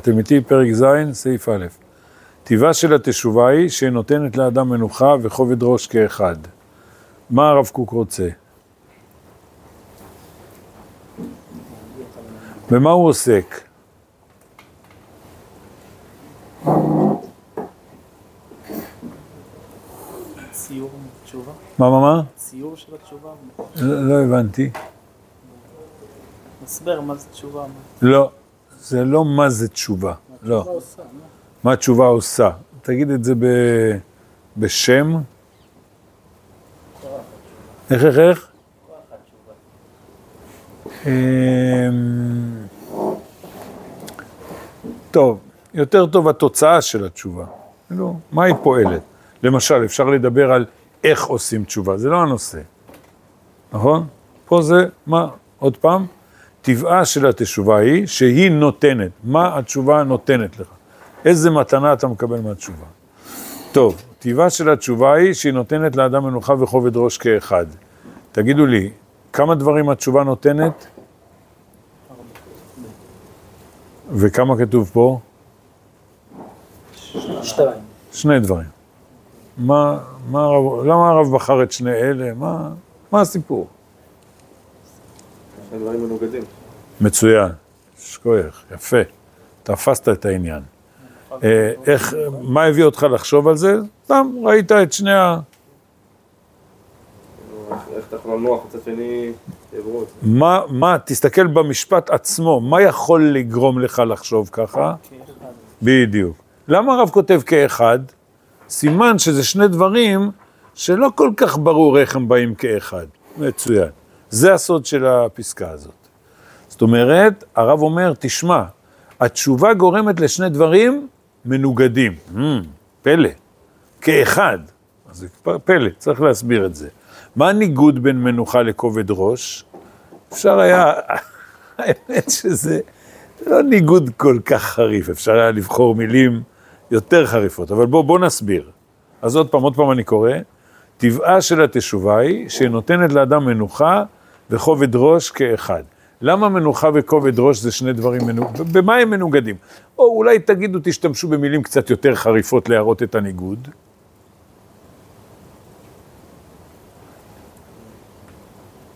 אתם איתי פרק ז', סעיף א'. טיבה של התשובה היא שהיא נותנת לאדם מנוחה וכובד ראש כאחד. מה הרב קוק רוצה? במה הוא עוסק? ציור תשובה? מה, מה, מה? ציור של התשובה? לא, לא הבנתי. הסבר מה זה תשובה? לא, זה לא מה זה תשובה. לא. עושה, מה? התשובה עושה. תגיד את זה ב... בשם. איך, איך, איך? אמ, טוב, יותר טוב התוצאה של התשובה. כאילו, מה היא פועלת? למשל, אפשר לדבר על איך עושים תשובה, זה לא הנושא, נכון? פה זה, מה, עוד פעם? טבעה של התשובה היא שהיא נותנת. מה התשובה נותנת לך? איזה מתנה אתה מקבל מהתשובה? טוב, טבעה של התשובה היא שהיא נותנת לאדם מנוחה וכובד ראש כאחד. תגידו לי, כמה דברים התשובה נותנת? וכמה כתוב פה? שתיים. שני דברים. מה, מה למה הרב בחר את שני אלה? מה, מה הסיפור? שני דברים מנוגדים. מצוין, שכוייך, יפה, תפסת את העניין. אה, איך, מה הביא אותך לחשוב על זה? סתם, ראית את שני ה... איך- אתה יכול לנוח מצד שני עברות. מה, מה, תסתכל במשפט עצמו, מה יכול לגרום לך לחשוב ככה? בדיוק. למה הרב כותב כאחד? סימן שזה שני דברים שלא כל כך ברור איך הם באים כאחד. מצוין. זה הסוד של הפסקה הזאת. זאת אומרת, הרב אומר, תשמע, התשובה גורמת לשני דברים מנוגדים. Mm, פלא. כאחד. אז פלא, צריך להסביר את זה. מה הניגוד בין מנוחה לכובד ראש? אפשר היה, האמת שזה לא ניגוד כל כך חריף, אפשר היה לבחור מילים יותר חריפות, אבל בואו בוא נסביר. אז עוד פעם, עוד פעם אני קורא, טבעה של התשובה היא שנותנת לאדם מנוחה וכובד ראש כאחד. למה מנוחה וכובד ראש זה שני דברים מנוגדים? במה הם מנוגדים? או אולי תגידו, תשתמשו במילים קצת יותר חריפות להראות את הניגוד.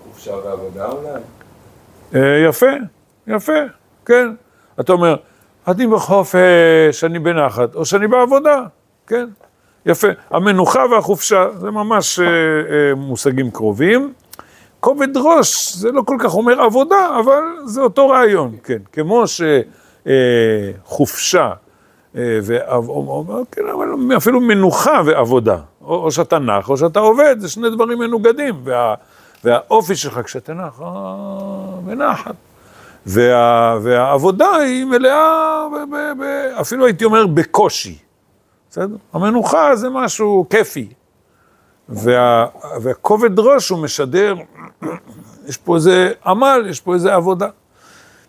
חופשה ועבודה אולי? אה, יפה, יפה, כן. אתה אומר, אני בחופש, אני בנחת, או שאני בעבודה, כן. יפה. המנוחה והחופשה, זה ממש אה, אה, מושגים קרובים. כובד ראש, זה לא כל כך אומר עבודה, אבל זה אותו רעיון, כן. כמו שחופשה, אה, או- כן, אפילו מנוחה ועבודה, או, או שאתה נח או שאתה עובד, זה שני דברים מנוגדים, וה, והאופי שלך כשאתה נח, אה, בנחת. וה, והעבודה היא מלאה, ב, ב, ב, אפילו הייתי אומר בקושי, בסדר? המנוחה זה משהו כיפי, וה, והכובד ראש הוא משדר, יש פה איזה עמל, יש פה איזה עבודה.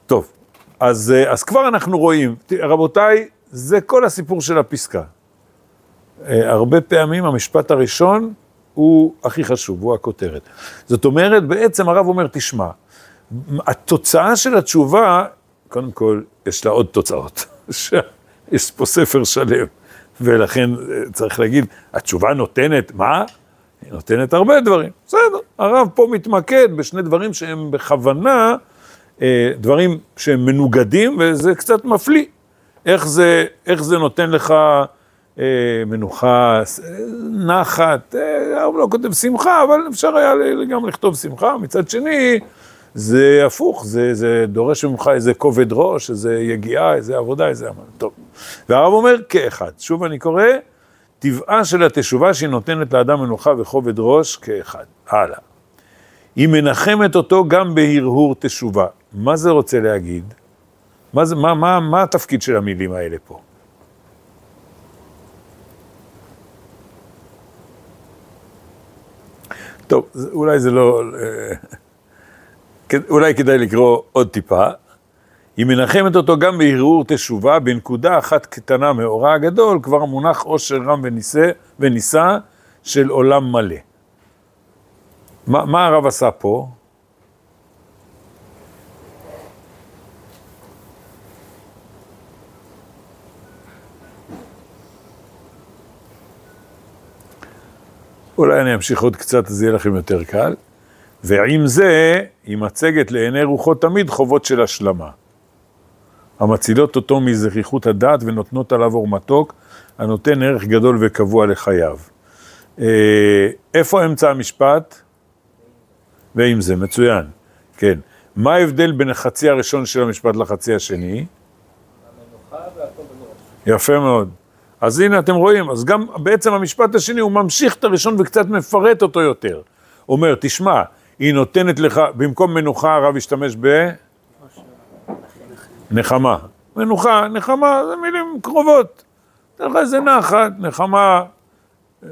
טוב, אז, אה, אז כבר אנחנו רואים, רבותיי, זה כל הסיפור של הפסקה. אה, הרבה פעמים המשפט הראשון הוא הכי חשוב, הוא הכותרת. זאת אומרת, בעצם הרב אומר, תשמע, התוצאה של התשובה, קודם כל, יש לה עוד תוצאות. יש פה ספר שלם, ולכן אה, צריך להגיד, התשובה נותנת, מה? היא נותנת הרבה דברים. בסדר, הרב פה מתמקד בשני דברים שהם בכוונה, אה, דברים שהם מנוגדים, וזה קצת מפליא. איך זה, איך זה נותן לך אה, מנוחה, אה, נחת, אה, הרב לא כותב שמחה, אבל אפשר היה גם לכתוב שמחה. מצד שני, זה הפוך, זה, זה דורש ממך איזה כובד ראש, איזה יגיעה, איזה עבודה, איזה. טוב. והרב אומר כאחד. שוב אני קורא, טבעה של התשובה שהיא נותנת לאדם מנוחה וכובד ראש כאחד. הלאה. היא מנחמת אותו גם בהרהור תשובה. מה זה רוצה להגיד? מה, זה, מה, מה, מה התפקיד של המילים האלה פה? טוב, אולי זה לא... אה, אולי כדאי לקרוא עוד טיפה. היא מנחמת אותו גם בהרהור תשובה, בנקודה אחת קטנה מאורע הגדול, כבר מונח עושר רם ונישא, ונישא של עולם מלא. ما, מה הרב עשה פה? אולי אני אמשיך עוד קצת, אז יהיה לכם יותר קל. ועם זה, היא מצגת לעיני רוחו תמיד חובות של השלמה. המצילות אותו מזכיחות הדעת ונותנות עליו אור מתוק, הנותן ערך גדול וקבוע לחייו. אה, איפה אמצע המשפט? ועם זה, מצוין, כן. מה ההבדל בין החצי הראשון של המשפט לחצי השני? יפה מאוד. אז הנה אתם רואים, אז גם בעצם המשפט השני הוא ממשיך את הראשון וקצת מפרט אותו יותר. אומר, תשמע, היא נותנת לך, במקום מנוחה הרב השתמש בנחמה. מנוחה, נחמה זה מילים קרובות. תן לך איזה נחת, נחמה,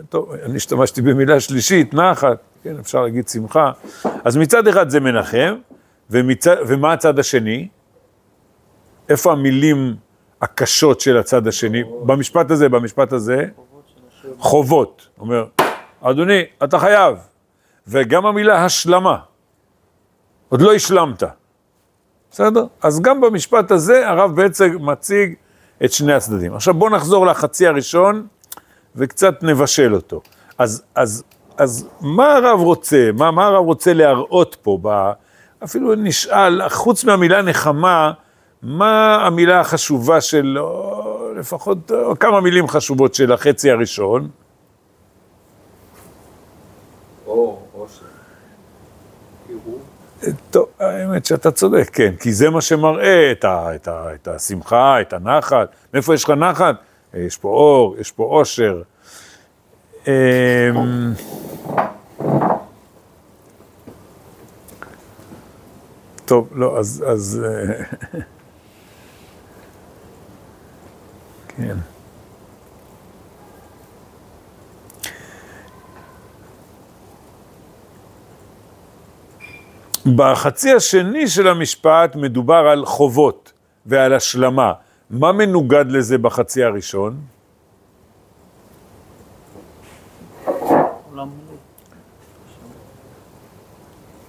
טוב, אני השתמשתי במילה שלישית, נחת, כן, אפשר להגיד שמחה. אז מצד אחד זה מנחם, ומצד, ומה הצד השני? איפה המילים הקשות של הצד השני? במשפט הזה, במשפט הזה, חובות. אומר, אדוני, אתה חייב. וגם המילה השלמה. עוד לא השלמת. בסדר? אז גם במשפט הזה הרב בעצם מציג את שני הצדדים. עכשיו בואו נחזור לחצי הראשון וקצת נבשל אותו. אז, אז, אז מה הרב רוצה? מה, מה הרב רוצה להראות פה? ב, אפילו נשאל, חוץ מהמילה נחמה, מה המילה החשובה של, או, לפחות או, כמה מילים חשובות של החצי הראשון? אור, אושר. טוב, האמת שאתה צודק, כן, כי זה מה שמראה את, ה, את, ה, את השמחה, את הנחת. מאיפה יש לך נחת? יש פה אור, יש פה אושר. אמ, טוב, לא, אז... אז בחצי השני של המשפט מדובר על חובות ועל השלמה. מה מנוגד לזה בחצי הראשון?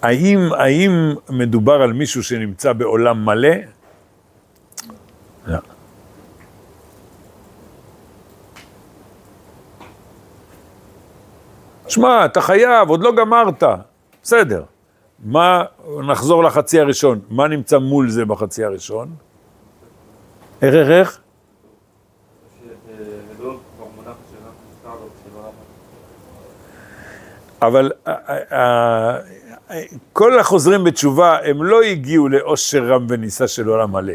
האם, האם מדובר על מישהו שנמצא בעולם מלא? לא. שמע, אתה חייב, עוד לא גמרת. בסדר. מה, נחזור לחצי הראשון. מה נמצא מול זה בחצי הראשון? איך, איך, איך? אבל אה, אה, אה, כל החוזרים בתשובה, הם לא הגיעו לאושר רם ונישא של עולם מלא.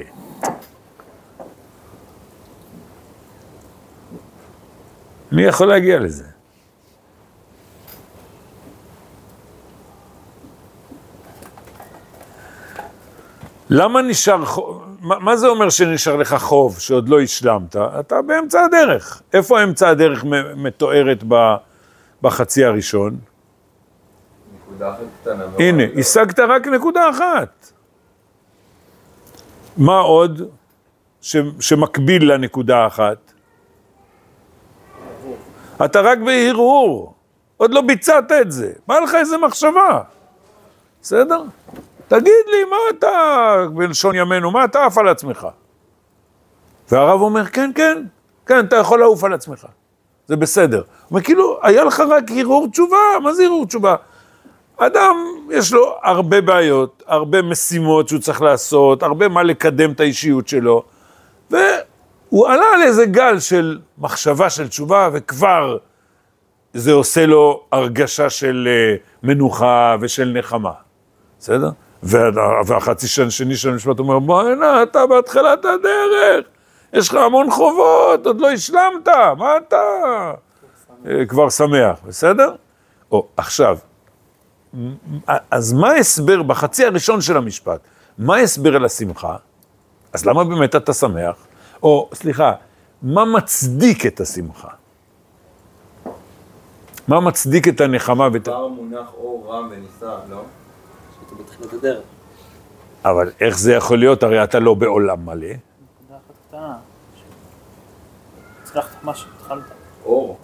מי יכול להגיע לזה? למה נשאר חוב? מה, מה זה אומר שנשאר לך חוב שעוד לא השלמת? אתה באמצע הדרך. איפה אמצע הדרך מתוארת ב, בחצי הראשון? נקודה אחת קטנה. הנה, השגת רק נקודה אחת. מה עוד ש, שמקביל לנקודה האחת? אתה רק בהרהור, עוד לא ביצעת את זה, בא לך איזה מחשבה, בסדר? תגיד לי, מה אתה, בלשון ימינו, מה אתה עף על עצמך? והרב אומר, כן, כן, כן, אתה יכול לעוף על עצמך, זה בסדר. הוא אומר, כאילו, היה לך רק הרהור תשובה, מה זה הרהור תשובה? אדם, יש לו הרבה בעיות, הרבה משימות שהוא צריך לעשות, הרבה מה לקדם את האישיות שלו, והוא עלה על איזה גל של מחשבה של תשובה, וכבר זה עושה לו הרגשה של אה, מנוחה ושל נחמה, בסדר? וה- והחצי שני של המשפט אומר, בוא הנה, אתה בהתחלת הדרך, יש לך המון חובות, עוד לא השלמת, מה אתה אה, כבר שמח, בסדר? או, עכשיו, אז מה ההסבר בחצי הראשון של המשפט? מה ההסבר לשמחה? אז למה באמת אתה שמח? או, סליחה, מה מצדיק את השמחה? מה מצדיק את הנחמה ואת... כבר מונח אור רם ונישא, לא? שאתה בתחילת הדרך. אבל איך זה יכול להיות? הרי אתה לא בעולם מלא. נקודה אחת קטנה. הצלחת מה שהתחלת. אור.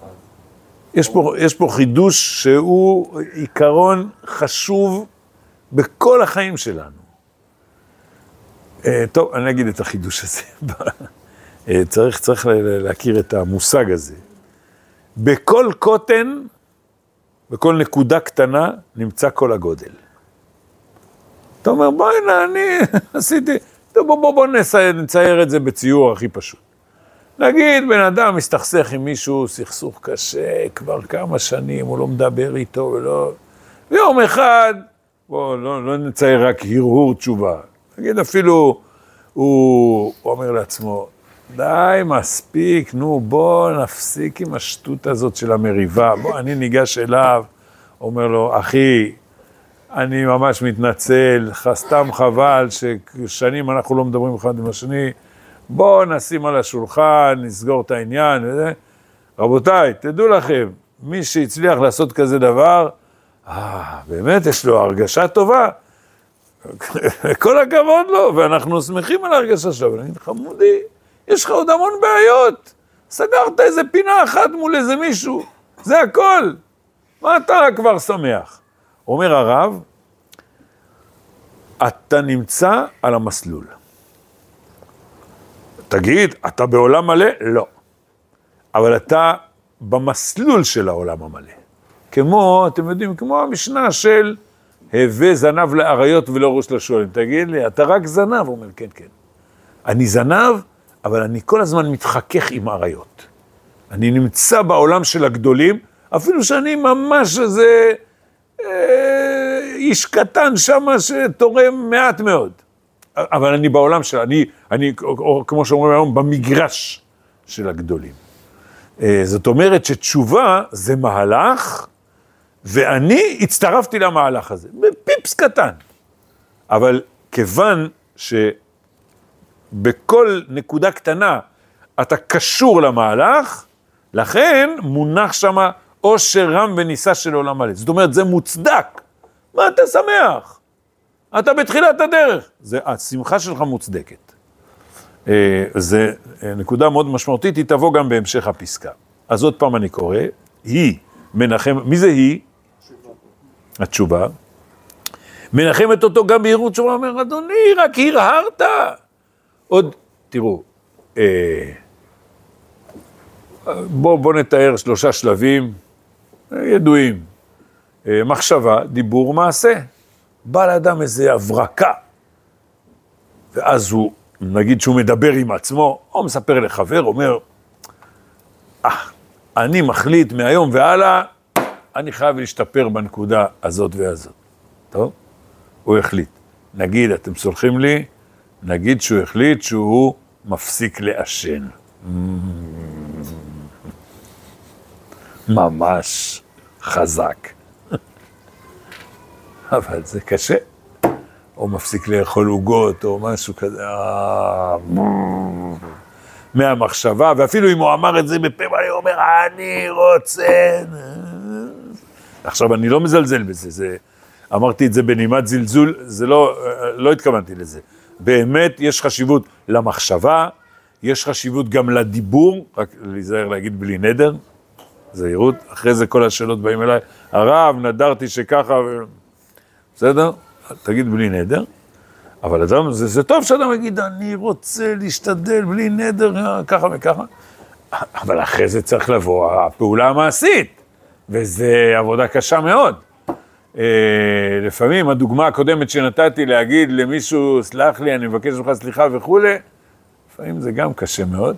יש פה, יש פה חידוש שהוא עיקרון חשוב בכל החיים שלנו. אה, טוב, אני אגיד את החידוש הזה. אה, צריך, צריך להכיר את המושג הזה. בכל קוטן בכל נקודה קטנה נמצא כל הגודל. אתה אומר, בואי הנה, אני עשיתי, בוא, בוא, בוא נצייר, נצייר את זה בציור הכי פשוט. נגיד, בן אדם מסתכסך עם מישהו, סכסוך קשה, כבר כמה שנים, הוא לא מדבר איתו, ולא... ויום אחד, בואו לא, לא נצייר רק הרהור תשובה. נגיד אפילו, הוא, הוא אומר לעצמו, די, מספיק, נו, בוא נפסיק עם השטות הזאת של המריבה. בוא, אני ניגש אליו, אומר לו, אחי, אני ממש מתנצל, סתם חבל ששנים אנחנו לא מדברים אחד עם השני, בואו נשים על השולחן, נסגור את העניין וזה. רבותיי, תדעו לכם, מי שהצליח לעשות כזה דבר, אה, באמת יש לו הרגשה טובה. כל הכבוד לו, ואנחנו שמחים על ההרגשה שלו. ואני אגיד לך, מודי, יש לך עוד המון בעיות. סגרת איזה פינה אחת מול איזה מישהו, זה הכל. מה אתה כבר שמח? אומר הרב, אתה נמצא על המסלול. תגיד, אתה בעולם מלא? לא. אבל אתה במסלול של העולם המלא. כמו, אתם יודעים, כמו המשנה של הווה זנב לאריות ולא ראש לשועלים. תגיד לי, אתה רק זנב? הוא אומר, כן, כן. אני זנב, אבל אני כל הזמן מתחכך עם אריות. אני נמצא בעולם של הגדולים, אפילו שאני ממש איזה איש קטן שם שתורם מעט מאוד. אבל אני בעולם של, אני, אני, או, כמו שאומרים היום, במגרש של הגדולים. אה, זאת אומרת שתשובה זה מהלך, ואני הצטרפתי למהלך הזה, בפיפס קטן. אבל כיוון שבכל נקודה קטנה אתה קשור למהלך, לכן מונח שמה עושר רם ונישא של עולם מלא. זאת אומרת, זה מוצדק. מה אתה שמח? אתה בתחילת הדרך. זה, השמחה שלך מוצדקת. אה, זה אה, נקודה מאוד משמעותית, היא תבוא גם בהמשך הפסקה. אז עוד פעם אני קורא, היא מנחם, מי זה היא? התשובה. מנחמת אותו גם בהירות תשובה, אומר, אדוני, רק הרהרת. עוד, תראו, אה, בואו בוא נתאר שלושה שלבים ידועים. אה, מחשבה, דיבור, מעשה. בא לאדם איזה הברקה, ואז הוא, נגיד שהוא מדבר עם עצמו, או מספר לחבר, אומר, אה, אני מחליט מהיום והלאה, אני חייב להשתפר בנקודה הזאת והזאת. טוב? הוא החליט. נגיד, אתם סולחים לי, נגיד שהוא החליט שהוא מפסיק לעשן. ממש חזק. אבל זה קשה. או מפסיק לאכול עוגות, או משהו כזה, אה, מהמחשבה, ואפילו אם הוא אמר את זה בפה הוא אומר, אני רוצה... עכשיו, אני לא מזלזל בזה, זה... אמרתי את זה בנימת זלזול, זה לא, לא התכוונתי לזה. באמת יש חשיבות למחשבה, יש חשיבות גם לדיבור, רק להיזהר להגיד בלי נדר, זהירות, אחרי זה כל השאלות באים אליי, הרב, נדרתי שככה, ו... בסדר? תגיד בלי נדר, אבל אדם, זה, זה טוב שאדם יגיד, אני רוצה להשתדל בלי נדר, ככה וככה, אבל אחרי זה צריך לבוא הפעולה המעשית, וזה עבודה קשה מאוד. אה, לפעמים הדוגמה הקודמת שנתתי להגיד למישהו, סלח לי, אני מבקש ממך סליחה וכולי, לפעמים זה גם קשה מאוד,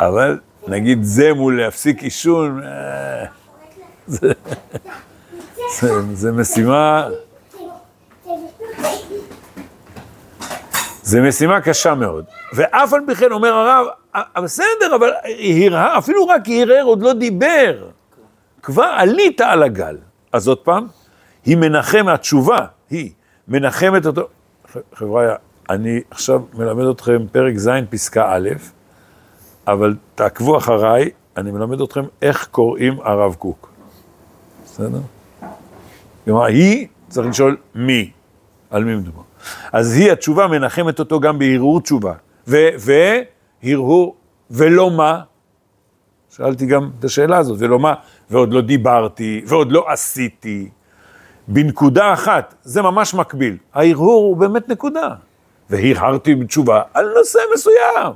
אבל נגיד זה מול להפסיק עישון, אה, זה, משימה, זה משימה קשה מאוד. ואף על פי כן אומר הרב, בסדר, אבל הרהר, אפילו רק הרהר, עוד לא דיבר. כבר עלית על הגל. אז עוד פעם, היא מנחמת, התשובה היא מנחמת אותו. חבריא, אני עכשיו מלמד אתכם פרק ז', פסקה א', אבל תעקבו אחריי, אני מלמד אתכם איך קוראים הרב קוק. בסדר? כלומר, היא, צריך לשאול מי, על מי מדובר. אז היא, התשובה, מנחמת אותו גם בהרהור תשובה. והרהור, ולא מה? שאלתי גם את השאלה הזאת, ולא מה? ועוד לא דיברתי, ועוד לא עשיתי. בנקודה אחת, זה ממש מקביל. ההרהור הוא באמת נקודה. והרהרתי בתשובה על נושא מסוים.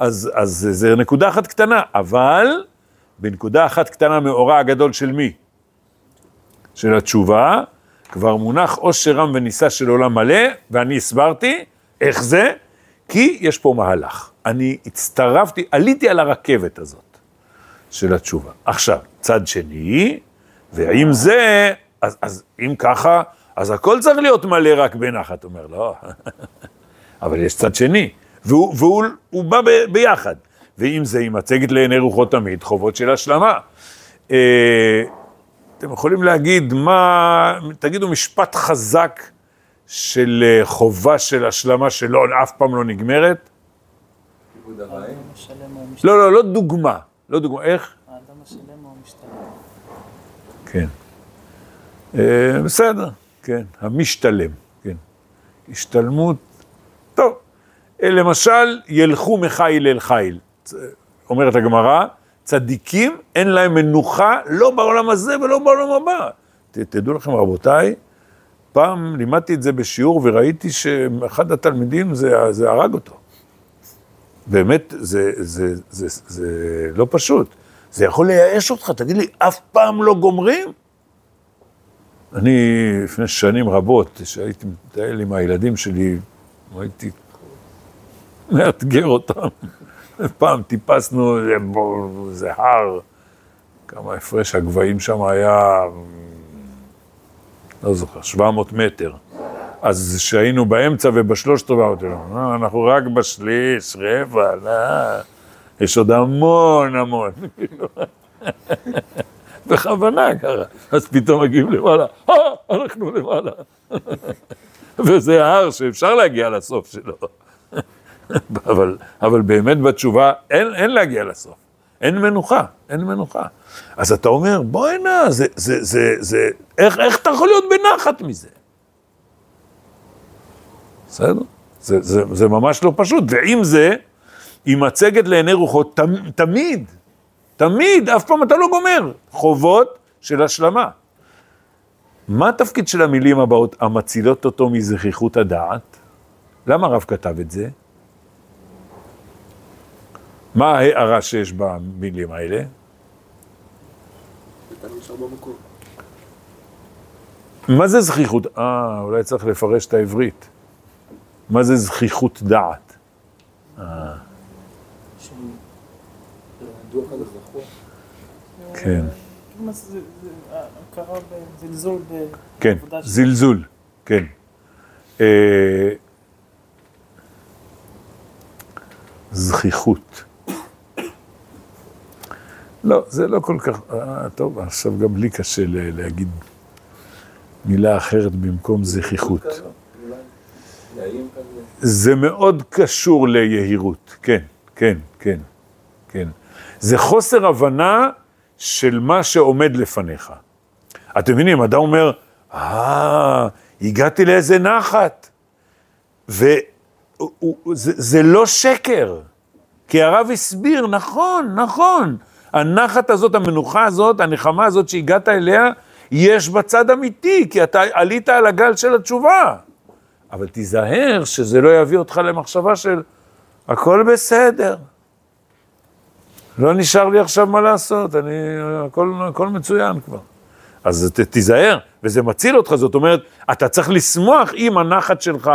אז, אז זה נקודה אחת קטנה, אבל בנקודה אחת קטנה מאורה הגדול של מי? של התשובה, כבר מונח עושר רם ונישא של עולם מלא, ואני הסברתי איך זה, כי יש פה מהלך. אני הצטרפתי, עליתי על הרכבת הזאת של התשובה. עכשיו, צד שני, ועם זה, אז, אז אם ככה, אז הכל צריך להיות מלא רק בנחת. אומר, לא, אבל יש צד שני, והוא, והוא הוא בא ב, ביחד. ואם זה עם מצגת לעיני רוחות תמיד, חובות של השלמה. אה, אתם יכולים להגיד מה, תגידו משפט חזק של אה, חובה של השלמה שלא, אף פעם לא נגמרת. המשתלם. לא, לא, לא דוגמה. לא דוגמה, איך? האדם הוא המשתלם. כן. אה, בסדר, כן, המשתלם, כן. השתלמות, טוב. למשל, ילכו מחיל אל חיל. אומרת הגמרא, צדיקים אין להם מנוחה לא בעולם הזה ולא בעולם הבא. ת, תדעו לכם, רבותיי, פעם לימדתי את זה בשיעור וראיתי שאחד התלמידים זה, זה הרג אותו. באמת, זה, זה, זה, זה, זה לא פשוט. זה יכול לייאש אותך, תגיד לי, אף פעם לא גומרים? אני, לפני שנים רבות, כשהייתי מטייל עם הילדים שלי, הייתי מאתגר אותם. פעם טיפסנו איזה איזה הר, כמה הפרש הגבהים שם היה, לא זוכר, 700 מטר. אז כשהיינו באמצע ובשלושת לו, "אה, אנחנו רק בשליש, רבע, לא, יש עוד המון המון. בכוונה ככה. אז פתאום מגיעים למעלה, אה, אנחנו למעלה. וזה הר שאפשר להגיע לסוף שלו. אבל, אבל באמת בתשובה אין, אין להגיע לסוף. אין מנוחה, אין מנוחה. אז אתה אומר, בוא הנה, זה, זה, זה, זה, איך, איך אתה יכול להיות בנחת מזה? בסדר? זה, זה, זה ממש לא פשוט. ועם זה, היא מצגת לעיני רוחות תמ, תמיד, תמיד, אף פעם אתה לא גומר. חובות של השלמה. מה התפקיד של המילים הבאות, המצילות אותו מזכיחות הדעת? למה הרב כתב את זה? מה ההערה שיש במילים האלה? מה זה זכיחות? אה, אולי צריך לפרש את העברית. מה זה זכיחות דעת? כן, בזלזול ב... כן, עבודה של- זלזול, כן. אה, זכיחות. לא, זה לא כל כך, אה, טוב, עכשיו גם לי קשה ל- להגיד מילה אחרת במקום זכיחות. זה מאוד קשור ליהירות, כן, כן, כן, כן. זה חוסר הבנה של מה שעומד לפניך. אתם מבינים, אדם אומר, אה, הגעתי לאיזה נחת. וזה זה לא שקר, כי הרב הסביר, נכון, נכון, הנחת הזאת, המנוחה הזאת, הנחמה הזאת שהגעת אליה, יש בצד אמיתי, כי אתה עלית על הגל של התשובה. אבל תיזהר שזה לא יביא אותך למחשבה של הכל בסדר. לא נשאר לי עכשיו מה לעשות, אני, הכל, הכל מצוין כבר. אז ת, תיזהר, וזה מציל אותך, זאת אומרת, אתה צריך לשמוח עם הנחת שלך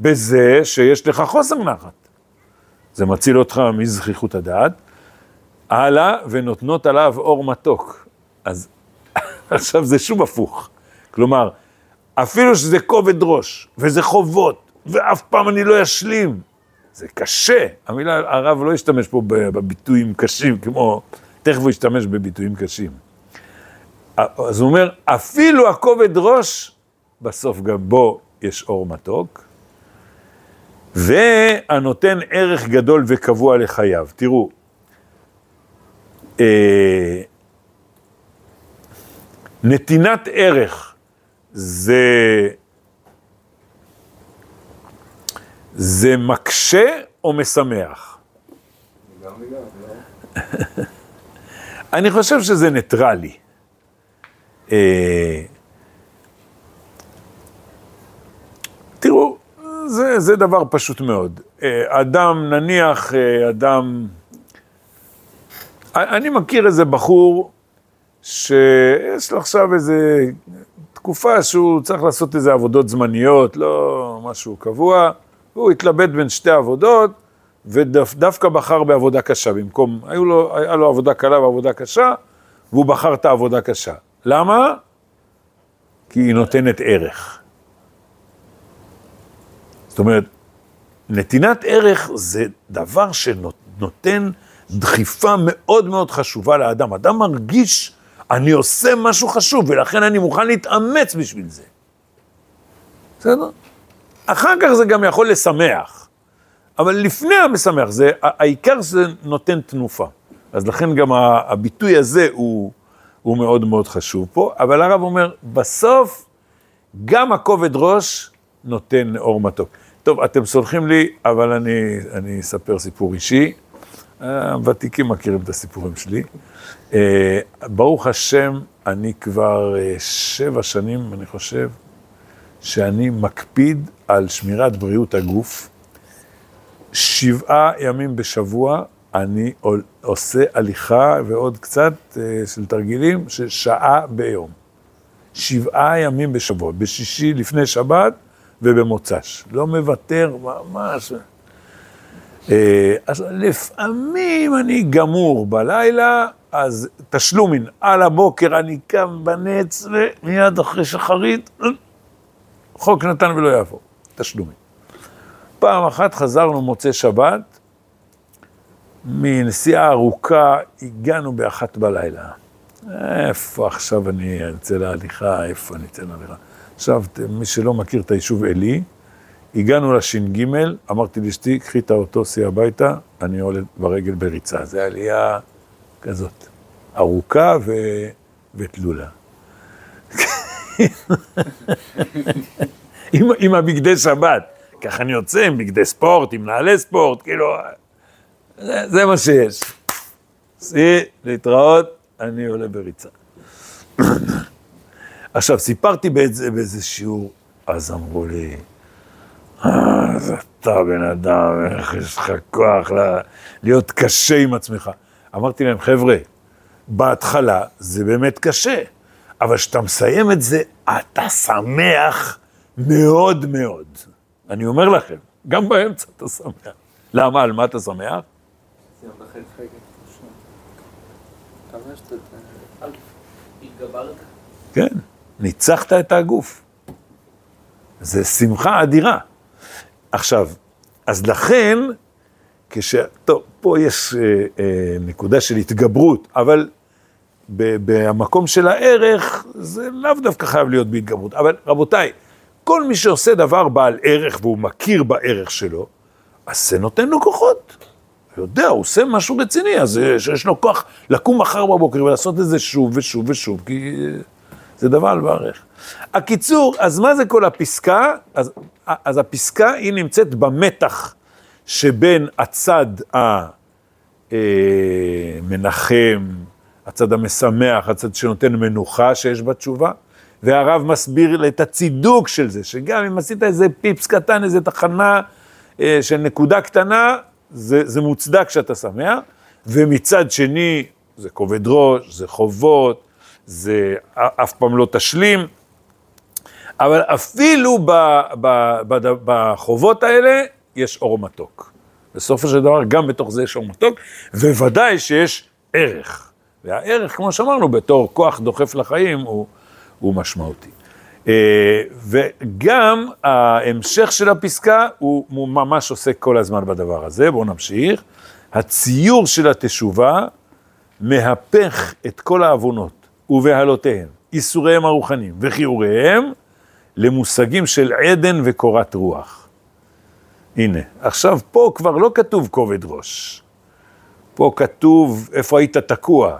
בזה שיש לך חוסר נחת. זה מציל אותך מזכיחות הדעת. הלאה, ונותנות עליו אור מתוק. אז עכשיו זה שוב הפוך. כלומר, אפילו שזה כובד ראש, וזה חובות, ואף פעם אני לא אשלים, זה קשה. המילה, הרב לא השתמש פה בביטויים קשים, כמו, תכף הוא ישתמש בביטויים קשים. אז הוא אומר, אפילו הכובד ראש, בסוף גם בו יש אור מתוק, והנותן ערך גדול וקבוע לחייו. תראו, אה, נתינת ערך זה, זה מקשה או משמח? אני חושב שזה ניטרלי. אה, תראו, זה, זה דבר פשוט מאוד. אה, אדם, נניח, אדם... אני מכיר איזה בחור שיש לו עכשיו איזה תקופה שהוא צריך לעשות איזה עבודות זמניות, לא משהו קבוע, הוא התלבט בין שתי עבודות, ודווקא בחר בעבודה קשה במקום, היו לו, היה לו עבודה קלה ועבודה קשה, והוא בחר את העבודה קשה. למה? כי היא נותנת ערך. זאת אומרת, נתינת ערך זה דבר שנותן דחיפה מאוד מאוד חשובה לאדם. אדם מרגיש, אני עושה משהו חשוב, ולכן אני מוכן להתאמץ בשביל זה. בסדר? אחר כך זה גם יכול לשמח, אבל לפני המשמח, זה, העיקר זה נותן תנופה. אז לכן גם הביטוי הזה הוא, הוא מאוד מאוד חשוב פה, אבל הרב אומר, בסוף גם הכובד ראש נותן אור מתוק. טוב, אתם סולחים לי, אבל אני, אני אספר סיפור אישי. הוותיקים מכירים את הסיפורים שלי. אה, ברוך השם, אני כבר אה, שבע שנים, אני חושב, שאני מקפיד על שמירת בריאות הגוף. שבעה ימים בשבוע אני עושה הליכה ועוד קצת אה, של תרגילים של שעה ביום. שבעה ימים בשבוע, בשישי לפני שבת ובמוצ"ש. לא מוותר, ממש. אה, אז לפעמים אני גמור בלילה, אז תשלומין, על הבוקר אני קם בנץ ומיד אחרי שחרית, חוק נתן ולא יעבור, תשלומין. פעם אחת חזרנו מוצאי שבת, מנסיעה ארוכה הגענו באחת בלילה. איפה עכשיו אני אצא להליכה, איפה אני אצא להליכה? עכשיו, מי שלא מכיר את היישוב עלי, הגענו לש"ג, אמרתי לאשתי, קחי את האוטו, סעי הביתה, אני עולה ברגל בריצה. זו עלייה כזאת, ארוכה ו... ותלולה. עם, עם הבגדי שבת, ככה אני יוצא עם בגדי ספורט, עם נעלי ספורט, כאילו, זה, זה מה שיש. סעי, להתראות, אני עולה בריצה. עכשיו, סיפרתי באיזה, באיזה שיעור, אז אמרו לי, אה, אז אתה בן אדם, איך יש לך כוח לה, להיות קשה עם עצמך. אמרתי להם, חבר'ה, בהתחלה זה באמת קשה, אבל כשאתה מסיים את זה, אתה שמח מאוד מאוד. אני אומר לכם, גם באמצע אתה שמח. למה? על מה אתה שמח? כן, ניצחת את הגוף. זה שמחה אדירה. עכשיו, אז לכן, כש... טוב, פה יש אה, אה, נקודה של התגברות, אבל במקום של הערך, זה לאו דווקא חייב להיות בהתגברות. אבל רבותיי, כל מי שעושה דבר בעל ערך והוא מכיר בערך שלו, אז זה נותן לו כוחות. הוא יודע, הוא עושה משהו רציני, אז יש לו כוח לקום מחר בבוקר ולעשות את זה שוב ושוב ושוב, כי זה דבר על בערך. הקיצור, אז מה זה כל הפסקה? אז, אז הפסקה היא נמצאת במתח שבין הצד המנחם, הצד המשמח, הצד שנותן מנוחה שיש בתשובה, והרב מסביר את הצידוק של זה, שגם אם עשית איזה פיפס קטן, איזה תחנה אה, של נקודה קטנה, זה, זה מוצדק שאתה שמח, ומצד שני, זה כובד ראש, זה חובות, זה אף פעם לא תשלים, אבל אפילו ב, ב, ב, בחובות האלה יש אור מתוק. בסופו של דבר, גם בתוך זה יש אור מתוק, וודאי שיש ערך. והערך, כמו שאמרנו, בתור כוח דוחף לחיים, הוא, הוא משמעותי. אה, וגם ההמשך של הפסקה, הוא ממש עוסק כל הזמן בדבר הזה. בואו נמשיך. הציור של התשובה מהפך את כל העוונות ובהלותיהם, איסוריהם הרוחניים וכיעוריהם, למושגים של עדן וקורת רוח. הנה, עכשיו פה כבר לא כתוב כובד ראש. פה כתוב איפה היית תקוע,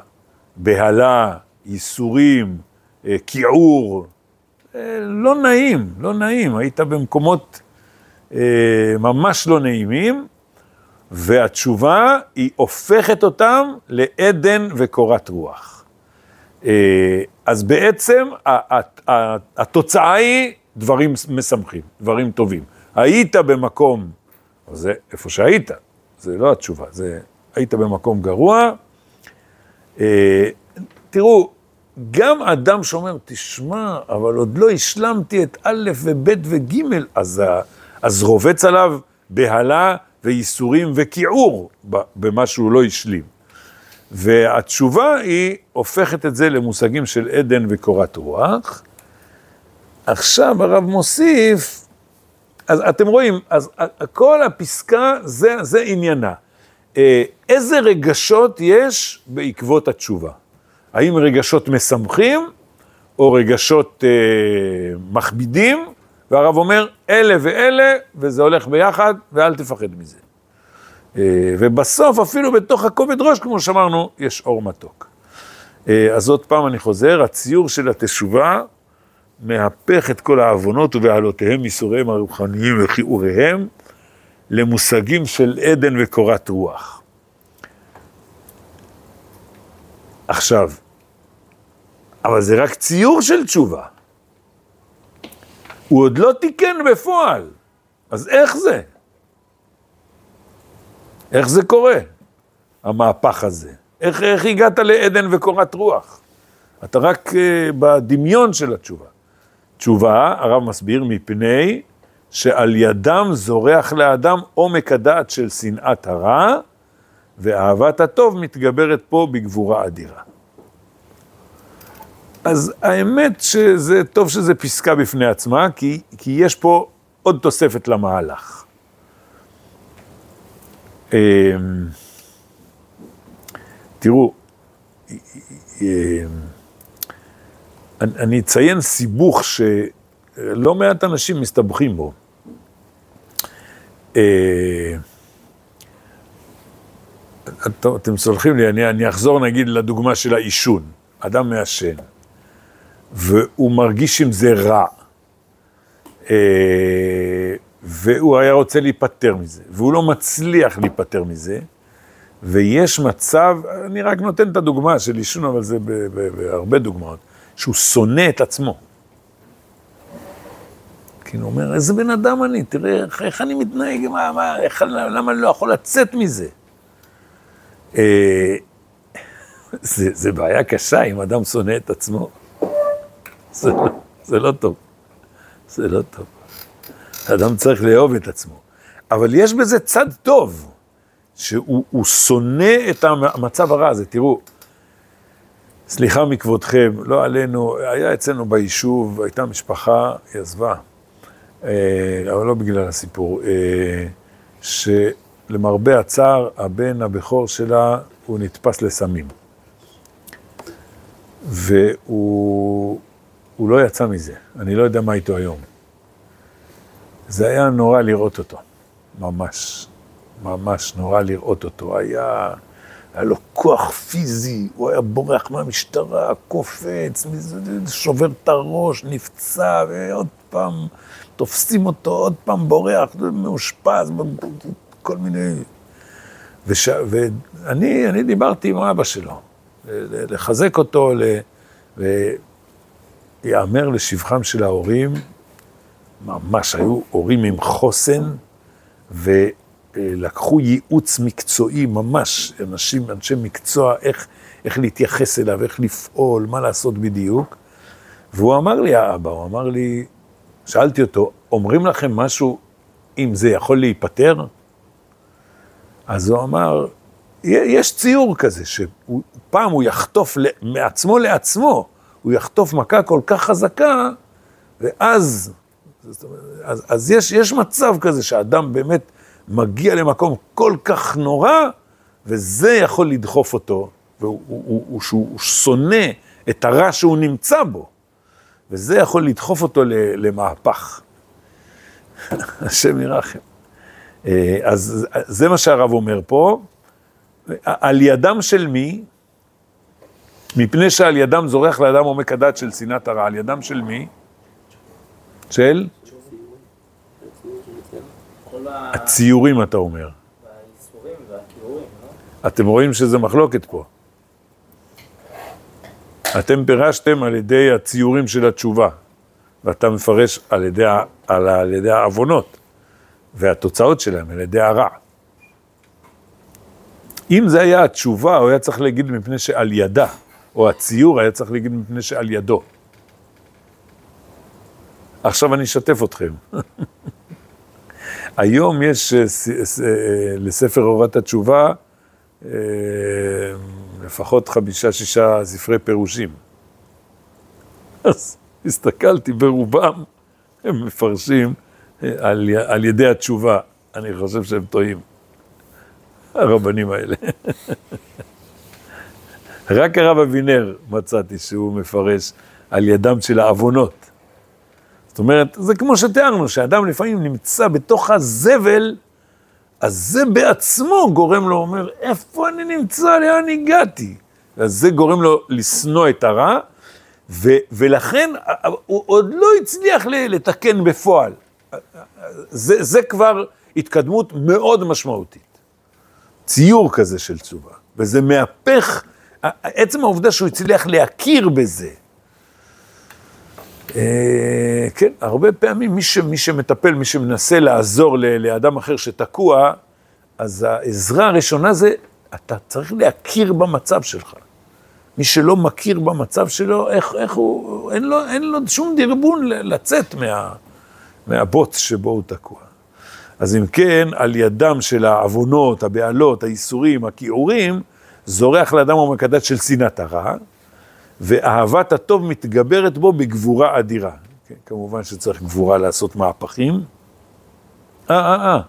בהלה, ייסורים, אה, כיעור, אה, לא נעים, לא נעים, היית במקומות אה, ממש לא נעימים, והתשובה היא הופכת אותם לעדן וקורת רוח. אז בעצם התוצאה היא דברים משמחים, דברים טובים. היית במקום, זה איפה שהיית, זה לא התשובה, זה היית במקום גרוע. תראו, גם אדם שאומר, תשמע, אבל עוד לא השלמתי את א' וב' וג', אז, אז רובץ עליו בהלה וייסורים וכיעור במה שהוא לא השלים. והתשובה היא הופכת את זה למושגים של עדן וקורת רוח. עכשיו הרב מוסיף, אז אתם רואים, אז כל הפסקה זה, זה עניינה. אה, איזה רגשות יש בעקבות התשובה? האם רגשות משמחים או רגשות אה, מכבידים? והרב אומר, אלה ואלה, וזה הולך ביחד, ואל תפחד מזה. אה, ובסוף, אפילו בתוך הכובד ראש, כמו שאמרנו, יש אור מתוק. אה, אז עוד פעם אני חוזר, הציור של התשובה מהפך את כל העוונות ובעלותיהם, ייסוריהם הרוחניים וכיעוריהם, למושגים של עדן וקורת רוח. עכשיו, אבל זה רק ציור של תשובה. הוא עוד לא תיקן בפועל, אז איך זה? איך זה קורה, המהפך הזה? איך, איך הגעת לעדן וקורת רוח? אתה רק uh, בדמיון של התשובה. תשובה, הרב מסביר, מפני שעל ידם זורח לאדם עומק הדעת של שנאת הרע, ואהבת הטוב מתגברת פה בגבורה אדירה. אז האמת שזה טוב שזה פסקה בפני עצמה, כי, כי יש פה עוד תוספת למהלך. אמ, תראו, אמ, אני אציין סיבוך שלא מעט אנשים מסתבכים בו. אה, אתם סולחים לי, אני, אני אחזור נגיד לדוגמה של העישון. אדם מעשן, והוא מרגיש עם זה רע, אה, והוא היה רוצה להיפטר מזה, והוא לא מצליח להיפטר מזה, ויש מצב, אני רק נותן את הדוגמה של עישון, אבל זה בהרבה דוגמאות, שהוא שונא את עצמו. כאילו, הוא אומר, איזה בן אדם אני, תראה איך, אני מתנהג, מה, מה, איך, למה אני לא יכול לצאת מזה? אה, זה, זה בעיה קשה אם אדם שונא את עצמו. זה זה לא טוב. זה לא טוב. אדם צריך לאהוב את עצמו. אבל יש בזה צד טוב, שהוא שונא את המצב הרע הזה. תראו, סליחה מכבודכם, לא עלינו, היה אצלנו ביישוב, הייתה משפחה, היא עזבה, אה, אבל לא בגלל הסיפור, אה, שלמרבה הצער, הבן הבכור שלה, הוא נתפס לסמים. והוא לא יצא מזה, אני לא יודע מה איתו היום. זה היה נורא לראות אותו, ממש, ממש נורא לראות אותו. היה, היה לו כוח פיזי, הוא היה בורח מהמשטרה, קופץ, שובר את הראש, נפצע, ועוד פעם תופסים אותו, עוד פעם בורח, מאושפז, כל מיני... וש... ואני אני דיברתי עם אבא שלו, לחזק אותו, ל... ויאמר לשבחם של ההורים, ממש היו הורים עם חוסן, ולקחו ייעוץ מקצועי, ממש, אנשים, אנשי מקצוע, איך, איך להתייחס אליו, איך לפעול, מה לעשות בדיוק. והוא אמר לי, האבא, הוא אמר לי, שאלתי אותו, אומרים לכם משהו, אם זה יכול להיפטר? אז הוא אמר, יש ציור כזה, שפעם הוא יחטוף מעצמו לעצמו, הוא יחטוף מכה כל כך חזקה, ואז, אז, אז יש, יש מצב כזה שאדם באמת מגיע למקום כל כך נורא, וזה יכול לדחוף אותו, והוא הוא, הוא, הוא, שונא את הרע שהוא נמצא בו, וזה יכול לדחוף אותו למהפך. השם ירחם. אה, אז זה מה שהרב אומר פה. על ידם של מי? מפני שעל ידם זורח לאדם עומק הדת של שנאת הרע. על ידם של מי? של? הציורים, אתה אומר. אתם רואים שזה מחלוקת פה. אתם פירשתם על ידי הציורים של התשובה, ואתה מפרש על ידי, על, על ידי העוונות, והתוצאות שלהם, על ידי הרע. אם זה היה התשובה, הוא היה צריך להגיד מפני שעל ידה או הציור היה צריך להגיד מפני שעל ידו. עכשיו אני אשתף אתכם. היום יש אה, ס- אה, לספר אורת התשובה אה, לפחות חמישה-שישה ספרי פירושים. אז הסתכלתי, ברובם הם מפרשים אה, על, על ידי התשובה. אני חושב שהם טועים, הרבנים האלה. רק הרב אבינר מצאתי שהוא מפרש על ידם של העוונות. זאת אומרת, זה כמו שתיארנו, שאדם לפעמים נמצא בתוך הזבל, אז זה בעצמו גורם לו, אומר, איפה אני נמצא, לאן הגעתי? אז זה גורם לו לשנוא את הרע, ו- ולכן הוא עוד לא הצליח לתקן בפועל. זה, זה כבר התקדמות מאוד משמעותית. ציור כזה של תשובה, וזה מהפך, עצם העובדה שהוא הצליח להכיר בזה. אה, כן, הרבה פעמים מי, ש, מי שמטפל, מי שמנסה לעזור ל, לאדם אחר שתקוע, אז העזרה הראשונה זה, אתה צריך להכיר במצב שלך. מי שלא מכיר במצב שלו, איך, איך הוא, אין לו, אין לו שום דרבון לצאת מה, מהבוץ שבו הוא תקוע. אז אם כן, על ידם של העוונות, הבעלות, האיסורים, הכיעורים, זורח לאדם המקדש של שנאת הרע, ואהבת הטוב מתגברת בו בגבורה אדירה. כן, כמובן שצריך גבורה לעשות מהפכים. אה, אה, אה.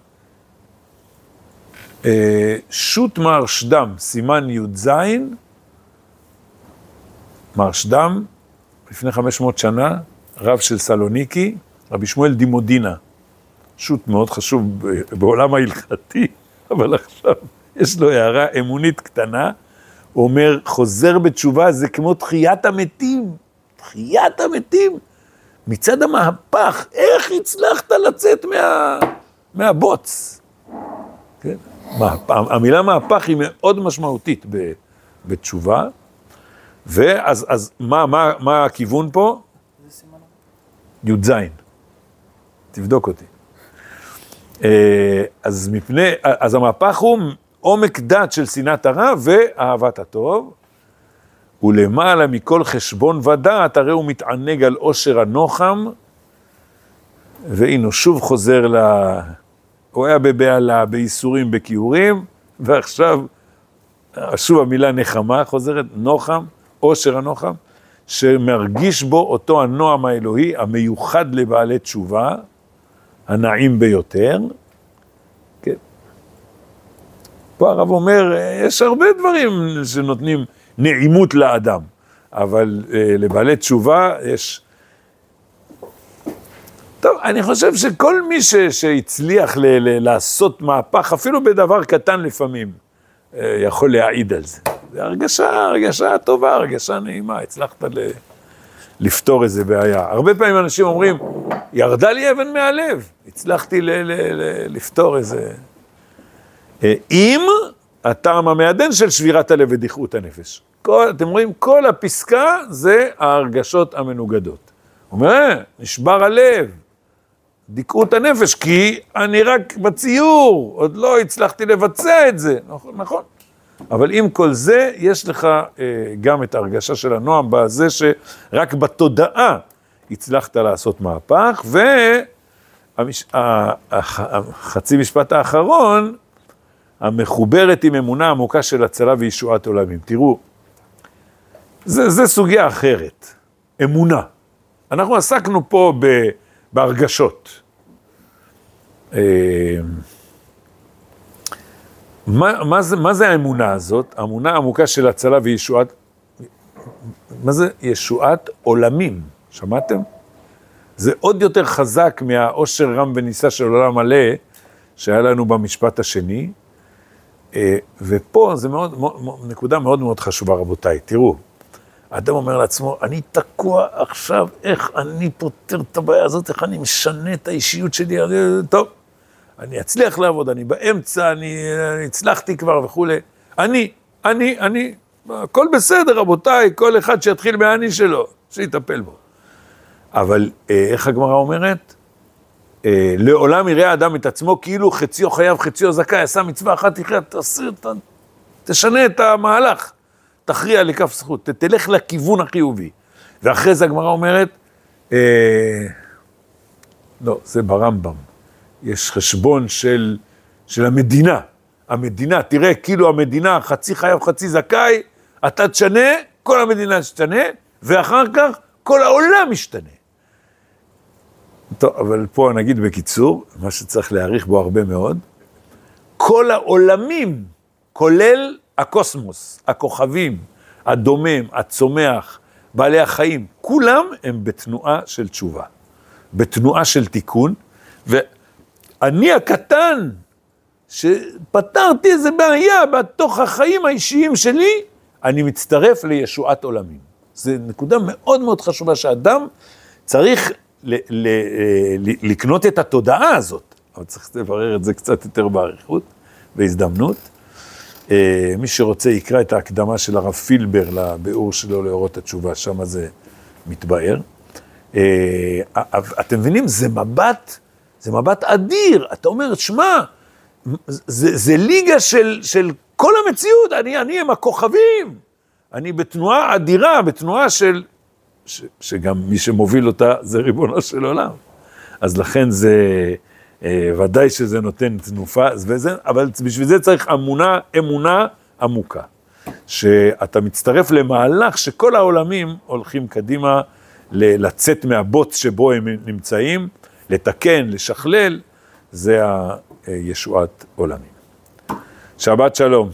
אה, שו"ת מרשדם, סימן י"ז, מרשדם, לפני 500 שנה, רב של סלוניקי, רבי שמואל דימודינה. שו"ת מאוד חשוב בעולם ההלכתי, אבל עכשיו יש לו הערה אמונית קטנה. הוא אומר, חוזר בתשובה זה כמו תחיית המתים. תחיית המתים. מצד המהפך, איך הצלחת לצאת מה, מהבוץ? כן? מהפ, המילה מהפך היא מאוד משמעותית ב, בתשובה. ואז אז מה, מה, מה הכיוון פה? י"ז. תבדוק אותי. אה, אז מפני, אז המהפך הוא עומק דת של שנאת הרע ואהבת הטוב, ולמעלה מכל חשבון ודעת, הרי הוא מתענג על עושר הנוחם, והנה הוא שוב חוזר ל... הוא היה בבהלה, בייסורים, בכיעורים, ועכשיו שוב המילה נחמה חוזרת, נוחם, עושר הנוחם, שמרגיש בו אותו הנועם האלוהי המיוחד לבעלי תשובה, הנעים ביותר. פה הרב אומר, יש הרבה דברים שנותנים נעימות לאדם, אבל אה, לבעלי תשובה יש... טוב, אני חושב שכל מי ש, שהצליח ל, ל, לעשות מהפך, אפילו בדבר קטן לפעמים, אה, יכול להעיד על זה. זה הרגשה, הרגשה טובה, הרגשה נעימה, הצלחת ל, לפתור איזה בעיה. הרבה פעמים אנשים אומרים, ירדה לי אבן מהלב, הצלחתי ל, ל, ל, לפתור איזה... אה, אם הטעם המעדן של שבירת הלב ודיכאות הנפש. כל, אתם רואים, כל הפסקה זה ההרגשות המנוגדות. הוא אומר, "אה, נשבר הלב, דיכאות הנפש, כי אני רק בציור, עוד לא הצלחתי לבצע את זה. נכון, נכון. אבל עם כל זה, יש לך אה, גם את ההרגשה של הנועם בזה שרק בתודעה הצלחת לעשות מהפך, והחצי משפט האחרון, המחוברת עם אמונה עמוקה של הצלה וישועת עולמים. תראו, זה, זה סוגיה אחרת, אמונה. אנחנו עסקנו פה ב, בהרגשות. אה, מה, מה, זה, מה זה האמונה הזאת? האמונה העמוקה של הצלה וישועת, מה זה ישועת עולמים? שמעתם? זה עוד יותר חזק מהעושר רם ונישא של עולם מלא שהיה לנו במשפט השני. אה, ופה זה מאוד, נקודה מאוד מאוד חשובה, רבותיי. תראו, האדם אומר לעצמו, אני תקוע עכשיו, איך אני פותר את הבעיה הזאת, איך אני משנה את האישיות שלי, אני, טוב, אני אצליח לעבוד, אני באמצע, אני, אני הצלחתי כבר וכולי. אני, אני, אני, הכל בסדר, רבותיי, כל אחד שיתחיל מהאני שלו, שיטפל בו. אבל אה, איך הגמרא אומרת? אה, לעולם יראה האדם את עצמו כאילו חציו חייב, חציו זכאי, עשה מצווה אחת, תחיה, תעשה, ת, תשנה את המהלך. תכריע לכף זכות, ת- תלך לכיוון החיובי. ואחרי זה הגמרא אומרת, אה, לא, זה ברמב"ם. יש חשבון של, של המדינה. המדינה, תראה, כאילו המדינה חצי חייב, חצי זכאי, אתה תשנה, כל המדינה תשתנה, ואחר כך כל העולם משתנה. טוב, אבל פה נגיד בקיצור, מה שצריך להעריך בו הרבה מאוד, כל העולמים, כולל הקוסמוס, הכוכבים, הדומם, הצומח, בעלי החיים, כולם הם בתנועה של תשובה, בתנועה של תיקון, ואני הקטן, שפתרתי איזה בעיה בתוך החיים האישיים שלי, אני מצטרף לישועת עולמים. זו נקודה מאוד מאוד חשובה שאדם צריך ל- ל- ל- לקנות את התודעה הזאת, אבל צריך לברר את זה קצת יותר באריכות, בהזדמנות. אה, מי שרוצה יקרא את ההקדמה של הרב פילבר לביאור שלו לאורות התשובה, שם זה מתבאר. אה, אתם מבינים? זה מבט, זה מבט אדיר. אתה אומר, שמע, זה, זה ליגה של, של כל המציאות, אני, אני עם הכוכבים. אני בתנועה אדירה, בתנועה של... ש, שגם מי שמוביל אותה זה ריבונו של עולם. אז לכן זה, אה, ודאי שזה נותן תנופה, וזה, אבל בשביל זה צריך אמונה, אמונה עמוקה. שאתה מצטרף למהלך שכל העולמים הולכים קדימה לצאת מהבוץ שבו הם נמצאים, לתקן, לשכלל, זה הישועת עולמים. שבת שלום.